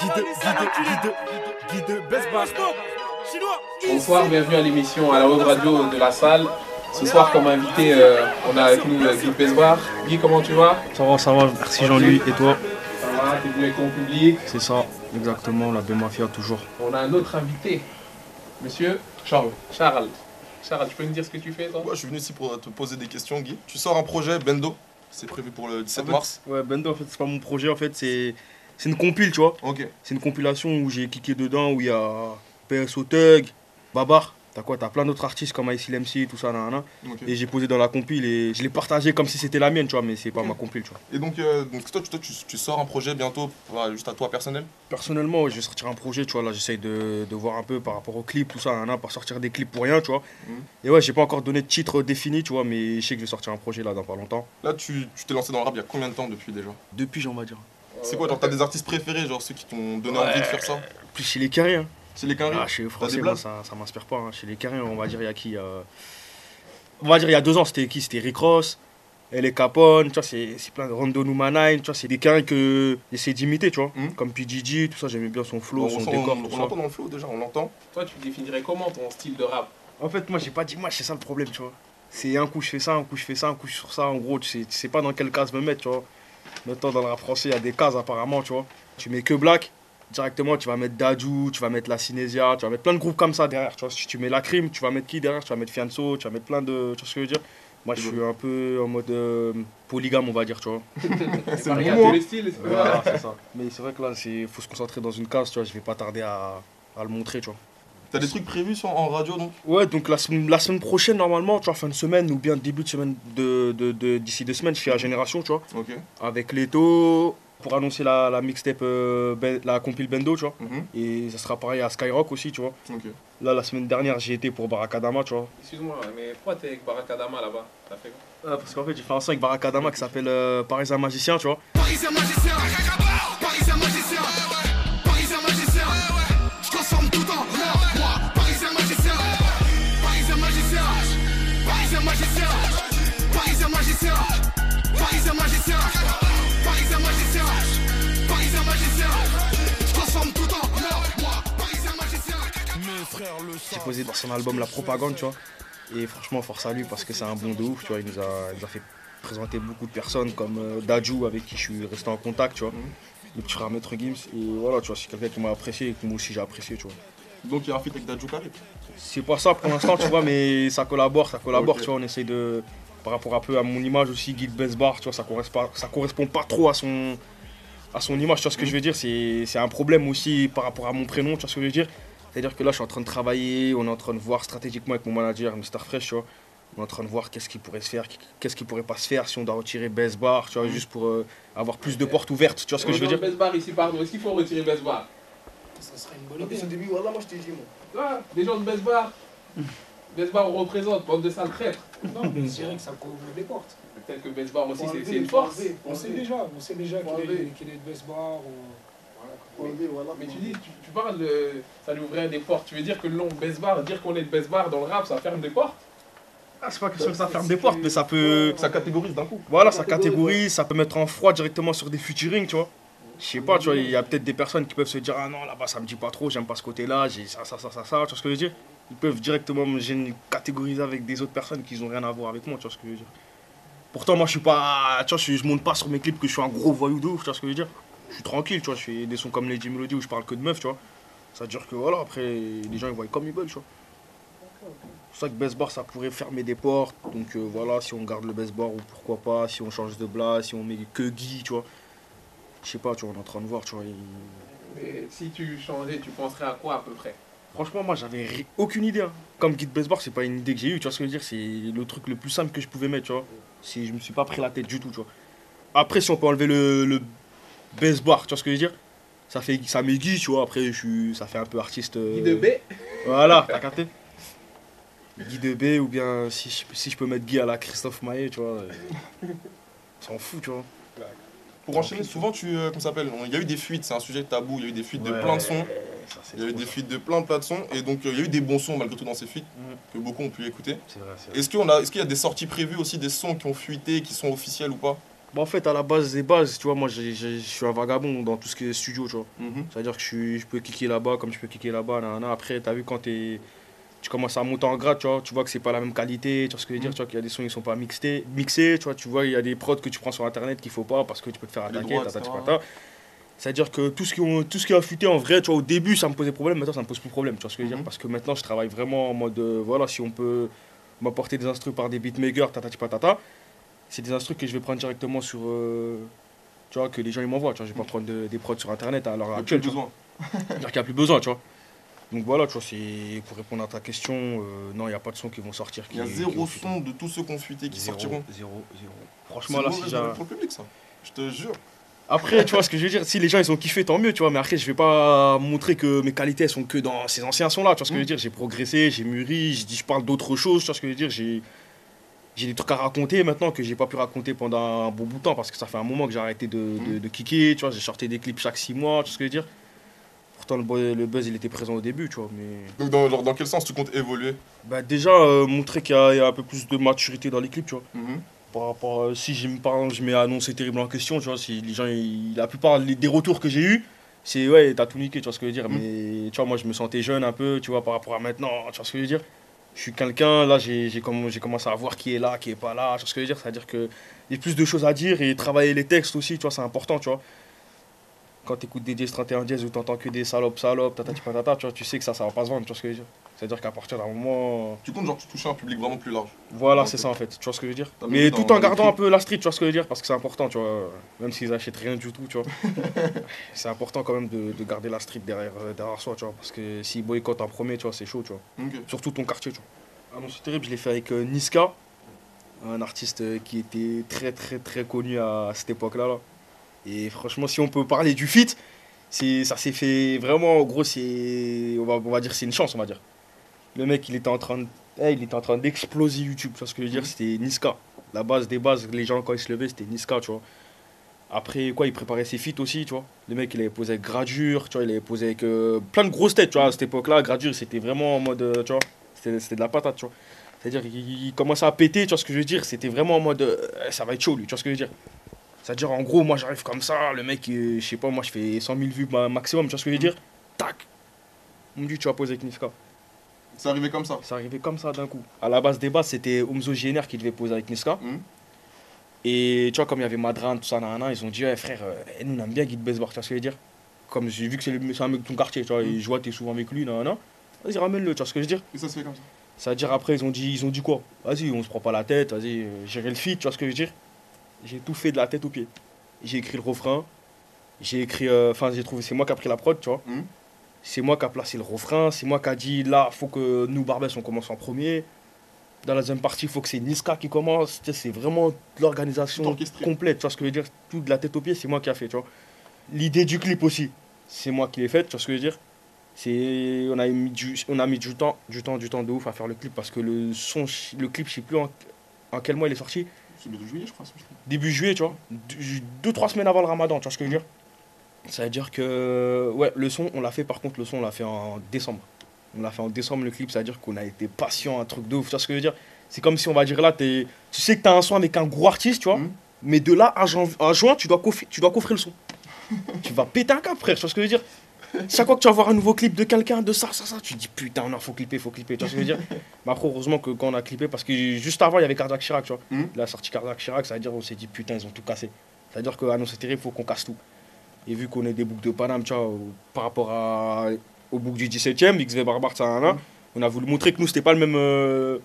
Guide, guide, guide, guide. Bonsoir, bienvenue à l'émission à la web radio de la salle. Ce soir, comme invité, euh, on a avec nous euh, Guy Besbar. Guy, comment tu vas? Ça va, ça va, merci Jean-Louis. Et toi? Ça va, t'es venu avec ton public? C'est ça, exactement, la B-Mafia toujours. On a un autre invité, monsieur? Charles. Charles. Charles, tu peux nous dire ce que tu fais, toi? Moi, je suis venu ici pour te poser des questions, Guy. Tu sors un projet, Bendo. C'est prévu pour le 17 En fait, mars. Ouais, Bendo, en fait, c'est pas mon projet, en fait, c'est c'est une compile, tu vois. Ok. C'est une compilation où j'ai kické dedans, où il y a PSO Thug, Babar. T'as quoi? T'as plein d'autres artistes comme Ice MC, tout ça, nanana. ok. Et j'ai posé dans la compile et je l'ai partagé comme si c'était la mienne, tu vois, mais c'est pas ma compile, tu vois. Et donc, euh, donc toi, tu, toi, tu, tu sors un projet bientôt, voilà, juste à toi personnel? Personnellement, ouais, je vais sortir un projet, tu vois, là j'essaye de, de voir un peu par rapport aux clips, tout ça, nanana, pas sortir des clips pour rien, tu vois. Mhm. Et ouais, j'ai pas encore donné de titre défini, tu vois, mais je sais que je vais sortir un projet là dans pas longtemps. Là, tu tu t'es lancé dans le rap il y a combien de temps depuis déjà? Depuis, on va dire. C'est quoi, genre, t'as des artistes préférés, genre ceux qui t'ont donné envie de faire ça? Plus chez les carrés, hein. C'est les carrés? Ah, chez les Français, moi, ça, ça m'inspire pas. hein. Chez les carrés, on va dire, il y a qui euh, On va dire, il y a deux ans, c'était qui? C'était Rick Ross, les Capone, tu vois, c'est c'est plein de Rondo Numa 9, tu vois, c'est des carrés que j'essaie d'imiter, tu vois. Mhm. Comme PGG, tout ça, j'aimais bien son flow, On, son décor, on- tout on ça. l'entend dans le flow déjà, on l'entend. Toi, tu définirais comment ton style de rap? En fait, moi, j'ai pas d'image, c'est ça le problème, tu vois. C'est un coup, je fais ça, un coup, je fais ça, un coup, je sur ça. En gros, tu sais, tu sais pas dans quelle case me mettre, tu vois. Maintenant, dans le rap français, il y a des cases apparemment, tu vois. Tu mets que Black, directement, tu vas mettre Dadju, tu vas mettre La Cinésia, tu vas mettre plein de groupes comme ça derrière, tu vois. Si tu mets La Crime, tu vas mettre qui derrière? Tu vas mettre Fianso, tu vas mettre plein de. Tu vois ce que je veux dire? Moi, je suis un peu en mode euh, polygame, on va dire, tu vois. C'est le à bon tous mot, les styles, c'est Voilà, c'est ça. Mais c'est vrai que là, il faut se concentrer dans une case, tu vois. Je vais pas tarder à, à le montrer, tu vois. T'as des trucs prévus sur- en radio donc Ouais, donc la, semaine- la semaine prochaine, normalement, tu vois, fin de semaine ou bien début de semaine de, de, de- d'ici deux semaines, je fais la génération, tu vois, Ok. avec Leto pour annoncer la, la mixtape, euh, Ben- la compile Bendo, tu vois. Mhm. Et ça sera pareil à Skyrock aussi, tu vois. Ok. Là, la semaine dernière, j'ai été pour Barakadama, tu vois. Excuse-moi, mais pourquoi t'es avec Barakadama là-bas? T'as fait quoi? Ah, parce qu'en fait, j'ai fait un son avec Barakadama qui s'appelle euh, Parisien Magicien, tu vois. Parisien magicien, Parisien Parisien magicien, Parisien magicien, Parisien magicien, Parisien magicien, Parisien magicien, je transforme tout en or, moi, Parisien magicien. Mes frères le J'ai posé dans son album La Propagande, tu vois. Et franchement, force à lui parce que c'est un bon de ouf, tu vois. Il nous a, il nous a fait présenter beaucoup de personnes comme euh, Dadju avec qui je suis resté en contact, tu vois. Mhm. Le petit frère Maître Gims. Et voilà, tu vois, c'est quelqu'un qui m'a apprécié et que moi aussi j'ai apprécié, tu vois. Donc il y a un feat avec Dadju. C'est pas ça pour l'instant, tu vois, mais ça collabore, ça collabore, tu vois. On essaye de. Par rapport un peu à mon image aussi, Guide Besbar, tu vois, ça correspond, ça correspond pas trop à son, à son image, tu vois ce que je veux dire. C'est c'est un problème aussi par rapport à mon prénom, tu vois ce que je veux dire. C'est-à-dire que là, je suis en train de travailler, on est en train de voir stratégiquement avec mon manager, Mr. Fresh, tu vois. On est en train de voir qu'est-ce qui pourrait se faire, qu'est-ce qui pourrait pas se faire si on doit retirer Besbar, tu vois, juste pour euh, avoir plus de portes ouvertes, tu vois ce que je veux dire. Besbar ici, pardon. Est-ce qu'il faut retirer Besbar Ça serait une bonne idée. Au début, voilà, moi je t'ai dit, moi. Ah, des gens de Besbar Besbar, on représente, bande de sales traîtres. Non, mais c'est vrai que ça couvre des portes. Peut-être que Besbar aussi, c'est une force. On sait déjà, on sait déjà qu'il est, qu'il est de Besbar ou... Voilà, voilà. Mais tu dis, tu, tu parles de. Ça lui ouvrait des portes. Tu veux dire que le nom Besbar, dire qu'on est de Besbar dans le rap, ça ferme des portes? Ah, c'est pas question que ça ferme des portes, mais ça peut. Ça catégorise d'un coup. Voilà, ça catégorise, ça peut mettre en froid directement sur des featuring, tu vois. Je sais pas, tu vois, il y a peut-être des personnes qui peuvent se dire Ah non, là-bas ça me dit pas trop, j'aime pas ce côté-là, j'ai ça, ça, ça, ça, ça, tu vois ce que je veux dire? Ils peuvent directement me catégoriser avec des autres personnes qui ont rien à voir avec moi, tu vois ce que je veux dire Pourtant, moi je suis pas. Tu vois, je monte pas sur mes clips que je suis un gros voyou de ouf, tu vois ce que je veux dire? Je suis tranquille, tu vois, je fais des sons comme Lady Melody où je parle que de meufs, tu vois. Ça veut dire que voilà, après, les gens ils voient comme ils veulent, tu vois. C'est pour ça que Best Bar ça pourrait fermer des portes. Donc euh, voilà, si on garde le Best Bar ou pourquoi pas, si on change de blase, si on met que Guy, tu vois. Je sais pas, tu vois, on est en train de voir, tu vois. il- Mais si tu changeais, tu penserais à quoi à peu près? Franchement, moi j'avais aucune idée. hein. Comme Guide Best Bar, c'est pas une idée que j'ai eue, tu vois ce que je veux dire. C'est le truc le plus simple que je pouvais mettre, tu vois. Si je me suis pas pris la tête du tout, tu vois. Après, si on peut enlever le, le Best Bar, tu vois ce que je veux dire. Ça fait ça Guy, tu vois. Après, je suis, ça fait un peu artiste. euh, Guy de B Voilà, t'as capté Guy de B ou bien si je, si je peux mettre Guy à la Christophe Maé, tu vois. euh, S'en fout, tu vois. Pour enchaîner, souvent tu. euh, comment ça s'appelle? Il y a eu des fuites, c'est un sujet tabou, il y a eu des fuites de plein de sons. ça, Il y a eu des ça. fuites de plein plein de sons. Et donc euh, il y a eu des bons sons malgré tout dans ces fuites Mhm. que beaucoup ont pu écouter. C'est vrai, c'est vrai. Est-ce qu'on a, est-ce qu'il y a des sorties prévues aussi des sons qui ont fuité, qui sont officiels ou pas? Bah, en fait, à la base des bases, tu vois, moi, je suis un vagabond dans tout ce qui est studio, tu vois. Mhm. C'est-à-dire que je, peux cliquer là-bas comme je peux cliquer là-bas. nanana. Après, tu as vu quand t'es- tu commences à monter en grade, tu vois, tu vois que c'est pas la même qualité, tu vois ce que je veux dire, Mhm. tu vois qu'il y a des sons qui sont pas mixés, mixés, tu vois, tu vois, il y a des prods que tu prends sur internet qu'il faut pas parce que tu peux te faire attaquer. C'est-à-dire que tout ce, qui ont, tout ce qui a affûté en vrai, tu vois, au début ça me posait problème, maintenant ça me pose plus problème, tu vois ce que je veux dire, parce que maintenant je travaille vraiment en mode, euh, voilà, si on peut m'apporter des instruments par des beatmakers, tatati patata, c'est des instruments que je vais prendre directement sur, euh, tu vois, que les gens ils m'envoient, tu vois, je vais pas prendre de- des prods sur internet à l'heure Il y a plus actuelle, qu'il n'y a plus besoin, tu vois. Donc voilà, tu vois, c'est pour répondre à ta question, euh, non, il n'y a pas de sons qui vont sortir. Il y a qui zéro son de tous ceux qu'on fuité qui Zéro, sortiront. Zéro, zéro. C'est Franchement, là, nouvelle pour le public, ça. Je te jure. Après, tu vois ce que je veux dire, si les gens ils ont kiffé, tant mieux, tu vois, mais après, je vais pas montrer que mes qualités elles sont que dans ces anciens sons là, tu vois ce que je veux dire, j'ai progressé, j'ai mûri, je dis, je parle d'autres choses, tu vois ce que je veux dire, j'ai. J'ai des trucs à raconter maintenant que j'ai pas pu raconter pendant un bon bout de temps parce que ça fait un moment que j'ai arrêté de, de, de kicker, tu vois, j'ai sorti des clips chaque 6 mois, tu vois ce que je veux dire. Pourtant, le, le buzz il était présent au début, tu vois, mais. Donc, dans, genre, dans quel sens tu comptes évoluer? Bah déjà euh, montrer qu'il y, y a un peu plus de maturité dans les clips, tu vois. Mhm. Par rapport à- si je me parle, je mets annoncer terrible en question, tu vois, si les gens ils- la plupart les- des retours que j'ai eu, c'est ouais, t'as tout niqué, tu vois ce que je veux dire, Mhm. mais tu vois moi je me sentais jeune un peu, tu vois par rapport à maintenant, tu vois ce que je veux dire. Je suis quelqu'un, là j'ai j'ai comm- j'ai commencé à voir qui est là, qui est pas là, tu vois ce que je veux dire, c'est-à-dire que il y a plus de choses à dire et travailler les textes aussi, tu vois, c'est important, tu vois. Quand t'écoutes des Diez 31 Diez ou t'entends que des salopes, salopes, tatati patata, tu vois, tu sais que ça, ça va pas se vendre, tu vois ce que je veux dire. C'est-à-dire qu'à partir d'un moment, Tu comptes genre toucher un public vraiment plus large. voilà, c'est ça en fait, tu vois ce que je veux dire? Mais tout en gardant un peu la street, tu vois ce que je veux dire, parce que c'est important, tu vois. Même s'ils achètent rien du tout, tu vois. c'est important quand même de, de garder la street derrière, euh, derrière soi, tu vois. Parce que s'ils boycottent en premier, tu vois, c'est chaud, tu vois. Surtout ton quartier, tu vois. Ah non, c'est terrible, je l'ai fait avec euh, Niska, un artiste euh, qui était très très très connu à cette époque-là. Là. Et franchement, si on peut parler du c'est, ça s'est fait vraiment, en gros, c'est, on va, on va dire, c'est une chance, on va dire. Le mec, il était en train de, eh, il était en train d'exploser YouTube, tu vois ce que je veux dire, c'était Niska. La base des bases, les gens quand ils se levaient, c'était Niska, tu vois. Après, quoi, il préparait ses feats aussi, tu vois. Le mec, il avait posé avec Gradure, tu vois, il avait posé avec euh, plein de grosses têtes, tu vois. À cette époque-là, Gradure, c'était vraiment en mode, euh, tu vois, c'était de la patate, tu vois. C'est-à-dire qu'il il commençait à péter, tu vois ce que je veux dire? C'était vraiment en mode, euh, ça va être chaud, lui, tu vois ce que je veux dire? C'est-à-dire, en gros, moi, j'arrive comme ça, le mec, euh, je sais pas, moi, je fais 100 000 vues ma- maximum, tu vois ce que je veux dire? Tac On me dit, tu vas poser avec Niska. C'est arrivé comme ça. C'est arrivé comme ça d'un coup. À la base des bases, c'était Omzo GNR qui devait poser avec Niska. Mhm. Et tu vois, comme il y avait Madran, tout ça, nanana, ils ont dit, ouais, frère, euh, nous, on aime bien Guy de Besbar, tu vois ce que je veux dire? Comme j'ai vu que c'est un mec de ton quartier, tu vois, et je vois que t'es souvent avec lui, nanana. Vas-y, ramène-le, tu vois ce que je veux dire? Et ça se fait comme ça. C'est-à-dire, après, ils ont dit, ils ont dit quoi? Vas-y, on se prend pas la tête, vas-y, euh, gérer le feat, tu vois ce que je veux dire? J'ai tout fait de la tête aux pieds. J'ai écrit le refrain, j'ai écrit, euh, enfin, j'ai trouvé, c'est moi qui a pris la prod, tu vois. Mhm. C'est moi qui a placé le refrain, c'est moi qui a dit, là, faut que nous, Barbès, on commence en premier. Dans la deuxième partie, il faut que c'est Niska qui commence. C'est vraiment l'organisation complète, tu vois ce que je veux dire. Tout de la tête aux pieds, c'est moi qui a fait, tu vois. L'idée du clip aussi, c'est moi qui l'ai faite, tu vois ce que je veux dire. C'est, on a mis du, on a mis du temps, du temps, du temps de ouf à faire le clip parce que le son, le clip, je sais plus en, en quel mois il est sorti. C'est le 2 juillet, je crois. Début juillet, tu vois. Deux, trois semaines avant le Ramadan, tu vois ce que je veux dire. Ça veut dire que, ouais, le son, on l'a fait. Par contre, le son, on l'a fait en décembre. On l'a fait en décembre le clip, ça veut dire qu'on a été patient, un truc de ouf. Tu vois ce que je veux dire C'est comme si on va dire là, tu sais que tu as un son avec un gros artiste, tu vois. Mhm. Mais de là à, juin, tu dois, coffrer, tu dois coffrer le son. tu vas péter un cap, frère, tu vois ce que je veux dire Chaque fois que tu vas voir un nouveau clip de quelqu'un, de ça, ça, ça, tu te dis putain, non, faut clipper, faut clipper, tu vois ce que je veux dire Mais après, heureusement que quand on a clippé, parce que juste avant, il y avait Cardiac Chirac, tu vois. Mhm. Il a sorti Cardiac Chirac, ça veut dire on s'est dit putain, ils ont tout cassé. Ça veut dire que ah non, c'est terrible, faut qu'on casse tout. Et vu qu'on est des boucles de Paname, tu vois, par rapport à, au bouc du 17ème, XV Barbar, ça, là, là, on a voulu montrer que nous, c'était pas le même. euh,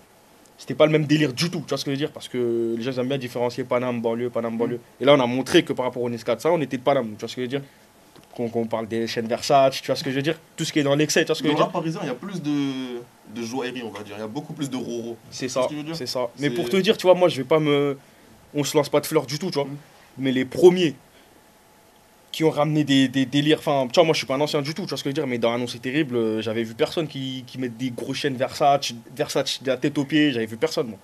c'était pas le même délire du tout, tu vois ce que je veux dire? Parce que les gens aiment bien différencier Paname, banlieue, Paname, banlieue. Et là, on a montré que par rapport au Niska de ça, on était de Paname, tu vois ce que je veux dire? Qu'on parle des chaînes Versace, tu vois ce que je veux dire Tout ce qui est dans l'excès, tu vois ce que je veux dire parisien, il y a plus de, de joaillerie, on va dire. Il y a beaucoup plus de roro. C'est ce ça, c'est ça. Mais pour te dire, tu vois, moi, je vais pas me. On se lance pas de fleurs du tout, tu vois. Mm. Mais les premiers qui ont ramené des, des délires. Enfin, tu vois, moi, je suis pas un ancien du tout, tu vois ce que je veux dire. Mais dans Annonce terrible, euh, j'avais vu personne qui, qui mette des gros chaînes Versace, Versace de la tête aux pieds. J'avais vu personne, moi.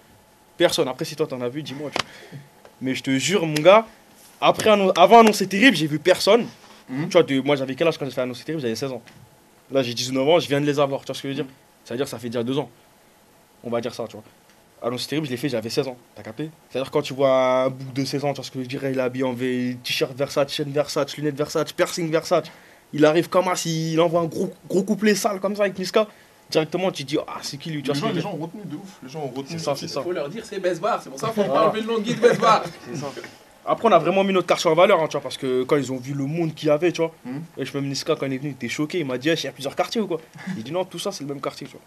Personne. Après, si toi, t'en as vu, dis-moi, tu vois. Mais je te jure, mon gars, après, avant Annonce terrible, j'ai vu personne. Tu vois, de- moi, j'avais quel âge quand j'ai fait Annonce terrible J'avais 16 ans. Là, j'ai 19 ans, je viens de les avoir, tu vois ce que je veux dire? Ça veut dire que ça fait déjà deux ans. On va dire ça, tu vois. Non, c'est terrible, je l'ai fait, j'avais 16 ans, t'as capté? C'est-à-dire quand tu vois un bouc de 16 ans, tu vois ce que je dirais, il est habillé en V, t-shirt Versace, chaîne Versace, lunettes Versace, piercing Versace. Il arrive comme ça, il envoie un gros, gros couplet sale comme ça avec Niska. Directement, tu dis, ah, c'est qui lui tu Les vois ce gens, que je les veux dire? Gens ont retenu de ouf. Les gens ont retenu. C'est ça, c'est ça. Il faut leur dire c'est Besbar, c'est pour ça qu'on enlever le nom de Guy de Besbar. C'est ça. Après, on a vraiment mis notre quartier en valeur, hein, tu vois, parce que quand ils ont vu le monde qu'il y avait, tu vois, Mhm. et je même Niska, quand il est venu, il était choqué. Il m'a dit, Ah, il y a plusieurs quartiers ou quoi? Il dit, non, tout ça, c'est le même quartier, tu vois.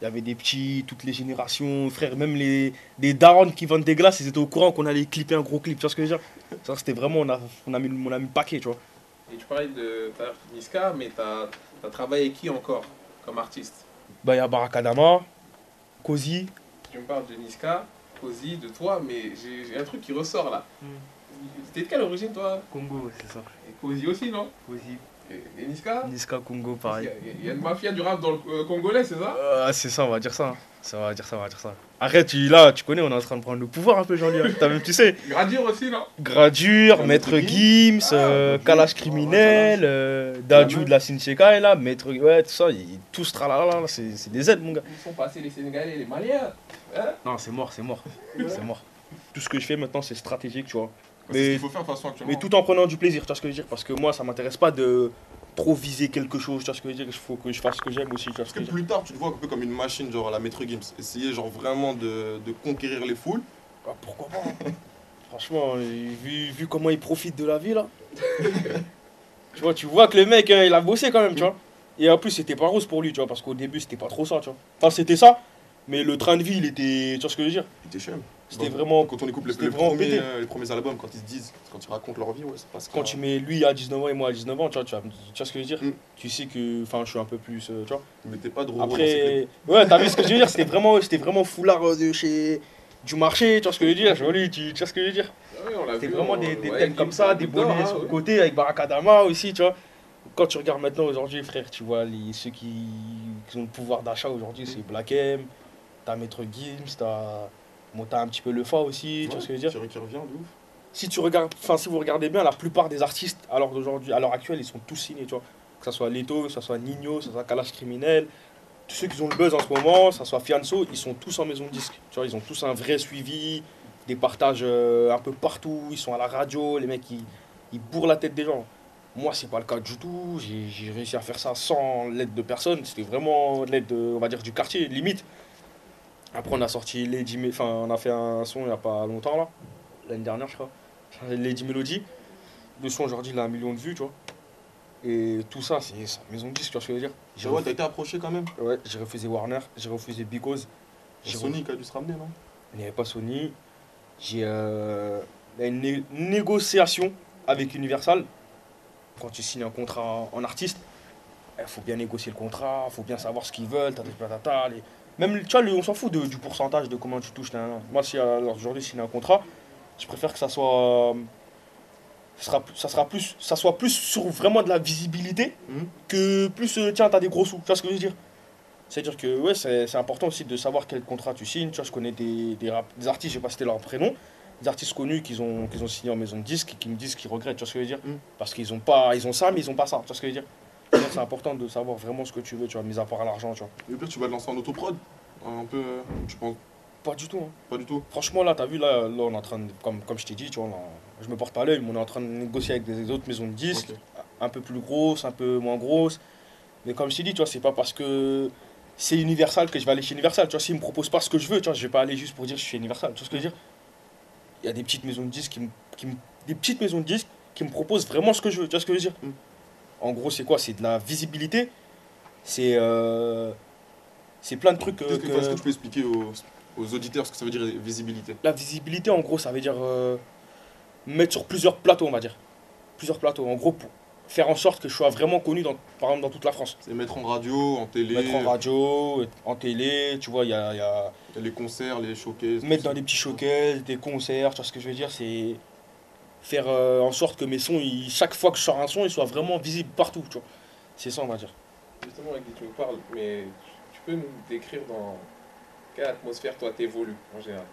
Il y avait des petits, toutes les générations, frère, même les des darons qui vendent des glaces, ils étaient au courant qu'on allait clipper un gros clip, tu vois ce que je veux dire? Ça, c'était vraiment, on a, on, a mis, on a mis le paquet, tu vois. Et tu parlais de Niska, mais t'as as travaillé avec qui encore comme artiste? Bah, il y a Barakadama, Kozi, Tu me parles de Niska, Kozi, de toi, mais j'ai un truc qui ressort là. Hmm. T'es de quelle origine toi? Congo, c'est ça. Et Kozi aussi, non? Kozi, Et, et Niska? Niska, Congo, Il y, a- il y a une mafia du rap dans le euh, congolais, c'est ça? Ah, c'est ça, on va dire ça. Ça va dire ça, on va dire ça. Arrête, tu, là, tu connais, on est en train de prendre le pouvoir un peu, même, tu sais, Gradur aussi, non? Gradure, Ah, Maître Gims, Ah, euh. Kalash Criminel, euh, Dadju de la Sincheka, là, Maître, ouais, tout ça, ils, tous tralala, là, c'est des aides, mon gars. Ils sont passés les Sénégalais, les Maliens. Hein? Non, c'est mort, c'est mort. C'est mort. Tout ce que je fais maintenant, c'est stratégique, tu vois. C'est ce Mais- qu'il faut faire de toute façon. Mais tout en prenant du plaisir, tu vois ce que je veux dire? Parce que moi, ça m'intéresse pas de trop viser quelque chose, tu vois ce que je veux dire Il faut que je fasse ce que j'aime aussi, tu vois ce Parce que plus tard, tu te vois un peu comme une machine, genre à la Maître Gims. Essayer, genre vraiment de, de conquérir les foules. Ah, pourquoi pas hein. Franchement, vu, vu comment il profite de la vie là. tu vois, tu vois que le mec, euh, il a bossé quand même, tu vois. Et en plus, c'était pas rose pour lui, tu vois, parce qu'au début, c'était pas trop ça, tu vois. Enfin, c'était ça, mais le train de vie, il était. Tu vois ce que je veux dire Il était cher. C'était vraiment. Quand on écoute les, c'était premiers, euh, les premiers albums, quand ils se disent, quand ils racontent leur vie, ouais, c'est Quand tu mets lui à 19 ans et moi à 19 ans, tu vois, tu vois, tu vois ce que je veux dire? Mm. Tu sais que. Enfin, je suis un peu plus. euh, tu vois. Ils mettaient pas clips. Après. Ouais, t'as vu ce que je veux dire? C'était vraiment, c'était vraiment foulard euh, de chez. Du marché, tu vois ce que je veux dire? Joli, tu, tu vois ce que je veux dire? Ah vu, vraiment des, des ouais, thèmes comme ça, des bonnets hein, sur le ouais. côté avec Barakadama aussi, tu vois. Quand tu regardes maintenant aujourd'hui, frère, tu vois les, ceux qui, qui ont le pouvoir d'achat aujourd'hui, c'est Black M, t'as Maître Gims, t'as bon, t'as un petit peu le Fa aussi, tu vois ce que je veux dire qui revient, de ouf. Si tu regardes, enfin si vous regardez bien, la plupart des artistes à l'heure d'aujourd'hui, à l'heure actuelle, ils sont tous signés, tu vois. Que ce soit Leto, que ce soit Nino, que ce soit Kalash Criminel, tous ceux qui ont le buzz en ce moment, que ce soit Fianso, ils sont tous en maison de disque. Tu vois, ils ont tous un vrai suivi, des partages euh, un peu partout, ils sont à la radio, les mecs ils, ils bourrent la tête des gens. Moi, c'est pas le cas du tout. J'ai réussi à faire ça sans l'aide de personne. C'était vraiment l'aide, de, on va dire, du quartier, limite. Après, on a sorti Lady, enfin, on a fait un son il y a pas longtemps là, l'année dernière, je crois. Lady Melody. Le son aujourd'hui, il a un million de vues, tu vois. Et tout ça, c'est c'est maison de disque, tu vois ce que je veux dire. J'ai Ouais, refusé, t'as été approché quand même. ouais, j'ai refusé Warner, j'ai refusé Because. J'ai Sony qui a dû se ramener, non? Il n'y avait pas Sony. J'ai euh, il y a une né- négociation avec Universal. Quand tu signes un contrat en, artiste, il faut bien négocier le contrat, il faut bien savoir ce qu'ils veulent, tata, tata, les- Même, tu vois, on s'en fout de- du pourcentage de comment tu touches. Moi, si euh, aujourd'hui signe un contrat, je préfère que ça soit. euh, ça sera, ça sera plus, ça soit plus sur vraiment de la visibilité Mhm. que plus, euh, tiens, t'as des gros sous. Tu vois ce que je veux dire? C'est-à-dire que ouais, c'est c'est important aussi de savoir quel contrat tu signes. Tu vois, je connais des, des, rap- des artistes, je vais pas citer leur prénom, des artistes connus qui ont, qu'ils ont signé en maison de disque et qui me disent qu'ils regrettent. Tu vois ce que je veux dire? Mm. Parce qu'ils ont pas, ils ont ça, mais ils ont pas ça. Tu vois ce que je veux dire? C'est important de savoir vraiment ce que tu veux, tu vois, mis à part l'argent, tu vois. Et puis tu vas te lancer en autoprod. Un peu, euh, je pense, Pas du tout. hein. pas du tout. Franchement, là, t'as vu, là, là, on est en train de, comme, comme je t'ai dit, tu vois, là, je me porte pas l'œil, mais on est en train de négocier avec des autres maisons de disques, un peu plus grosses, un peu moins grosses. Mais comme je t'ai dit, tu vois, c'est pas parce que c'est Universal que je vais aller chez Universal. Tu vois, s'ils me proposent pas ce que je veux, tu vois, je vais pas aller juste pour dire que je suis chez Universal. Tu vois ce que je veux dire? Il y a des petites maisons de disques qui me, qui me- des petites maisons de disques qui me proposent vraiment ce que je veux. Tu vois ce que je veux dire? Mm. En gros, c'est quoi? C'est de la visibilité? C'est euh, c'est plein de trucs euh, Est-ce que, que- est-ce que tu peux expliquer aux, aux auditeurs ce que ça veut dire visibilité? La visibilité, en gros, ça veut dire euh, mettre sur plusieurs plateaux, on va dire. Plusieurs plateaux. En gros, pour faire en sorte que je sois vraiment connu, dans, par exemple, dans toute la France. C'est mettre en radio, en télé, Mettre en radio, en télé, tu vois, il y a, y a- les concerts, les showcases. mettre dans des petits showcases, des concerts, tu vois ce que je veux dire, c'est faire euh, en sorte que mes sons, ils- chaque fois que je sors un son, ils soient vraiment visibles partout, tu vois. C'est ça, on va dire. Justement, avec qui tu nous parles, mais tu peux nous décrire dans quelle atmosphère toi t'évolues en général?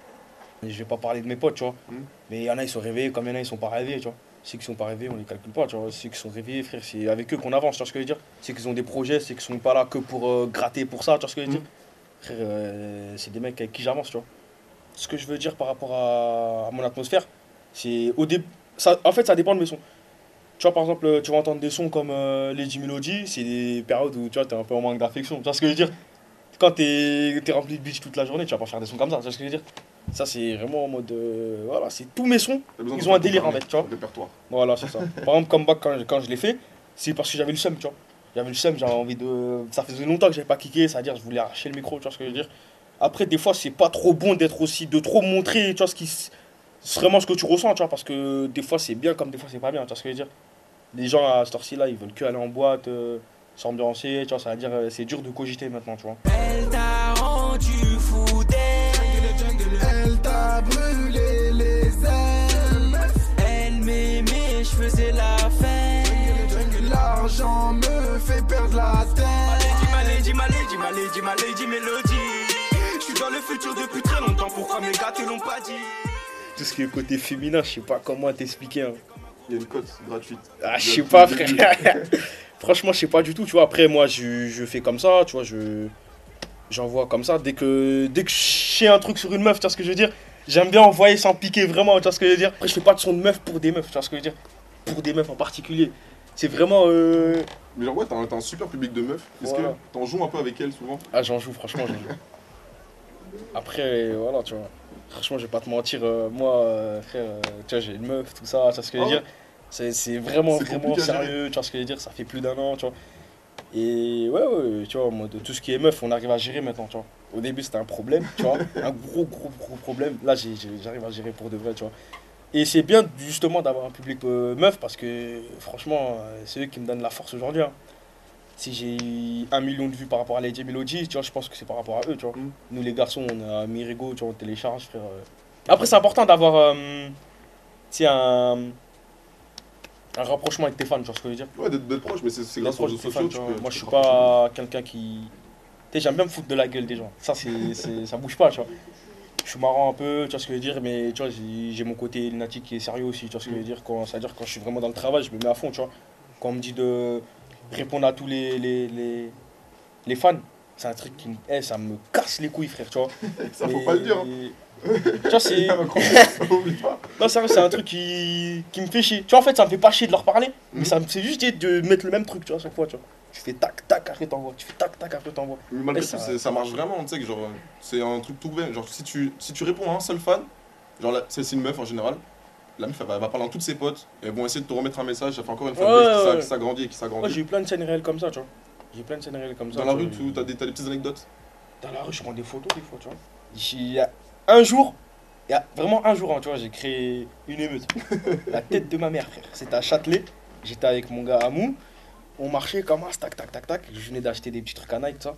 Je vais pas parler de mes potes, tu vois. Mhm. Mais il y en a, ils sont réveillés, comme il y en a, ils sont pas réveillés, tu vois. Ceux qui sont pas réveillés, on les calcule pas, tu vois. Ceux qui sont réveillés, frère, c'est avec eux qu'on avance, tu vois ce que je veux dire. C'est qu'ils ont des projets, c'est qu'ils sont pas là que pour euh, gratter pour ça, tu vois ce que je veux dire. Frère, euh, c'est des mecs avec qui j'avance, tu vois. ce que je veux dire par rapport à, à mon atmosphère, c'est au début. En fait, ça dépend de mes sons. Tu vois, par exemple, tu vas entendre des sons comme euh, Lady Melody, c'est des périodes où tu vois, t'es un peu en manque d'affection. Tu vois ce que je veux dire? Quand t'es es rempli de bitch toute la journée, tu vas pas faire des sons comme ça. Tu vois ce que je veux dire? Ça, c'est vraiment en mode. euh, voilà, c'est tous mes sons. Ils ont un délire en fait, tu vois. répertoire. Voilà, c'est ça. Par exemple, Comeback, quand, quand je l'ai fait, c'est parce que j'avais le seum, tu vois. J'avais le seum, j'avais envie de. Ça faisait longtemps que j'avais pas kické, c'est-à-dire je voulais arracher le micro, tu vois ce que je veux dire. Après, des fois, c'est pas trop bon d'être aussi. de trop montrer, tu vois, ce qui. C'est vraiment ce que tu ressens, tu vois, parce que des fois c'est bien comme des fois c'est pas bien, tu vois ce que je veux dire. Les gens à cette heure-ci là, ils veulent que aller en boîte, euh, s'ambiancer, tu vois, ça veut dire euh, c'est dur de cogiter maintenant, tu vois. Elle t'a rendu fou. Elle t'a brûlé les ailes. Elle m'aimait, je faisais la fête. L'argent me fait perdre la tête. Ma lady, ma lady, ma lady, ma lady, mélodie. Je suis dans le futur depuis très longtemps. Pourquoi mes gars te l'ont pas dit? Tout ce qui est côté féminin, je sais pas comment t'expliquer. hein. Il y a une cote gratuite. Ah, je sais pas, frère. Franchement, je sais pas du tout, tu vois. Après, moi, je, je fais comme ça, tu vois, je. J'envoie comme ça. Dès que, dès que je sais un truc sur une meuf, tu vois ce que je veux dire J'aime bien envoyer sans piquer vraiment, tu vois ce que je veux dire Après, je fais pas de son de meuf pour des meufs, tu vois ce que je veux dire Pour des meufs en particulier. C'est vraiment. Euh... Mais genre, ouais, t'as un, super public de meufs. Est-ce Voilà. que t'en joues un peu avec elles souvent? Ah, j'en joue, franchement, j'en joue. Après, voilà, tu vois. Franchement, je vais pas te mentir, euh, moi, euh, frère, euh, tu vois, j'ai une meuf, tout ça, tu vois ce que je veux Ah dire? C'est vraiment, vraiment sérieux, tu vois ce que je veux dire? Ça fait plus d'un an, tu vois. Et ouais, ouais, tu vois, mode, tout ce qui est meuf, on arrive à gérer maintenant, tu vois. Au début, c'était un problème, tu vois, un gros, gros, gros problème. Là, j'arrive à gérer pour de vrai, tu vois. Et c'est bien, justement, d'avoir un public meuf, parce que, franchement, c'est eux qui me donnent la force aujourd'hui. hein. Si j'ai un million de vues par rapport à Lady Melody, tu vois, je pense que c'est par rapport à eux, tu vois. Mm. Nous, les garçons, on a Mirigo, tu vois, on télécharge, frère. euh. Après, c'est important d'avoir, euh, tu sais, un, un rapprochement avec tes fans, tu vois ce que je veux dire. Ouais, d'être proche, mais c'est grâce aux réseaux fans, sociaux. tu tu vois. peux- Moi, je suis pas quelqu'un qui. Tu sais, j'aime bien me foutre de la gueule des gens. Ça, c'est, ça bouge pas, tu vois. Je suis marrant un peu, tu vois ce que je veux dire, mais tu vois, j'ai, j'ai mon côté lunatique qui est sérieux aussi, tu vois ce que je veux dire. Quand, c'est-à-dire, quand je suis vraiment dans le travail, je me mets à fond, tu vois. Quand on me dit de répondre à tous les, les, les, les fans, c'est un truc qui me, ça me casse les couilles, frère, tu vois. Ça, faut pas le dire. hein. Tu vois, c'est. Non, sérieux, c'est un truc qui, qui me fait chier. Tu vois, en fait, ça me fait pas chier de leur parler, mais Mhm. ça me fait juste de mettre le même truc, tu vois, à chaque fois, tu vois. Tu fais tac, tac, après t'envoies. Tu fais tac, tac, après t'envoies. Mais malgré tout, ça- ça marche vraiment, tu sais, que genre, c'est un truc tout bête. Genre, si tu, si tu réponds à un seul fan, genre, c'est une meuf en général, la meuf, elle va, elle va parler à toutes ses potes, et elles vont essayer de te remettre un message, ça fait encore une Ouais, qui, ouais, ouais. qui s'agrandit et qui s'agrandit. j'ai eu plein de scènes réelles comme ça, tu vois. J'ai plein de scènes réelles comme ça. Dans la rue, tu- t'as des, t'as des petites anecdotes? Dans la rue, je prends des photos des fois, tu vois. Il y a un jour, il y a vraiment un jour, hein, tu vois, j'ai créé une émeute. la tête de ma mère, frère. C'était à Châtelet. J'étais avec mon gars Amou. On marchait comme ça, tac, tac, tac, tac. Je venais d'acheter des petits trucs à Nike, tout ça.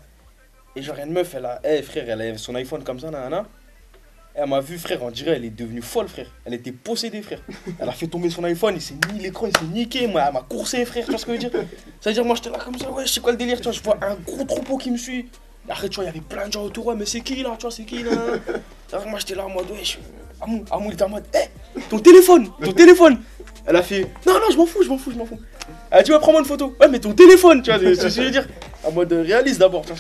Et genre, une meuf, elle a, eh frère, elle avait son iPhone comme ça, nanana. Elle m'a vu, frère, on dirait, elle est devenue folle, frère. Elle était possédée, frère. Elle a fait tomber son iPhone, il s'est mis l'écran, il s'est niqué. Moi, elle m'a coursé, frère, tu vois ce que je veux dire? C'est-à-dire, moi, j'étais là comme ça, ouais, je sais quoi le délire, tu vois? Je vois un gros troupeau qui me suit. Après, tu vois, il y avait plein de gens autour, ouais, mais c'est qui là, tu vois, c'est qui là? C'est-à-dire Moi, j'étais là en mode, ouais. Amou, Amou, il était en mode, hé, ton téléphone, ton téléphone. Elle a fait, non, non, je m'en fous, je m'en fous, je m'en fous. Elle a dit, ouais, prends-moi une photo. Ouais, mais ton téléphone, tu vois, c'est c'est ce que je veux dire. En mode réaliste d'abord, tu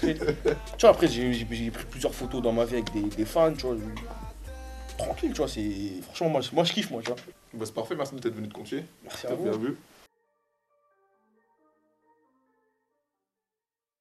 vois après, j'ai pris plusieurs photos dans ma vie avec des, des fans, tu vois. Tranquille, tu vois, c'est. Franchement, moi, je- moi, je kiffe, moi, tu vois. Bah, c'est parfait, merci d'être venu te confier. Merci à vous.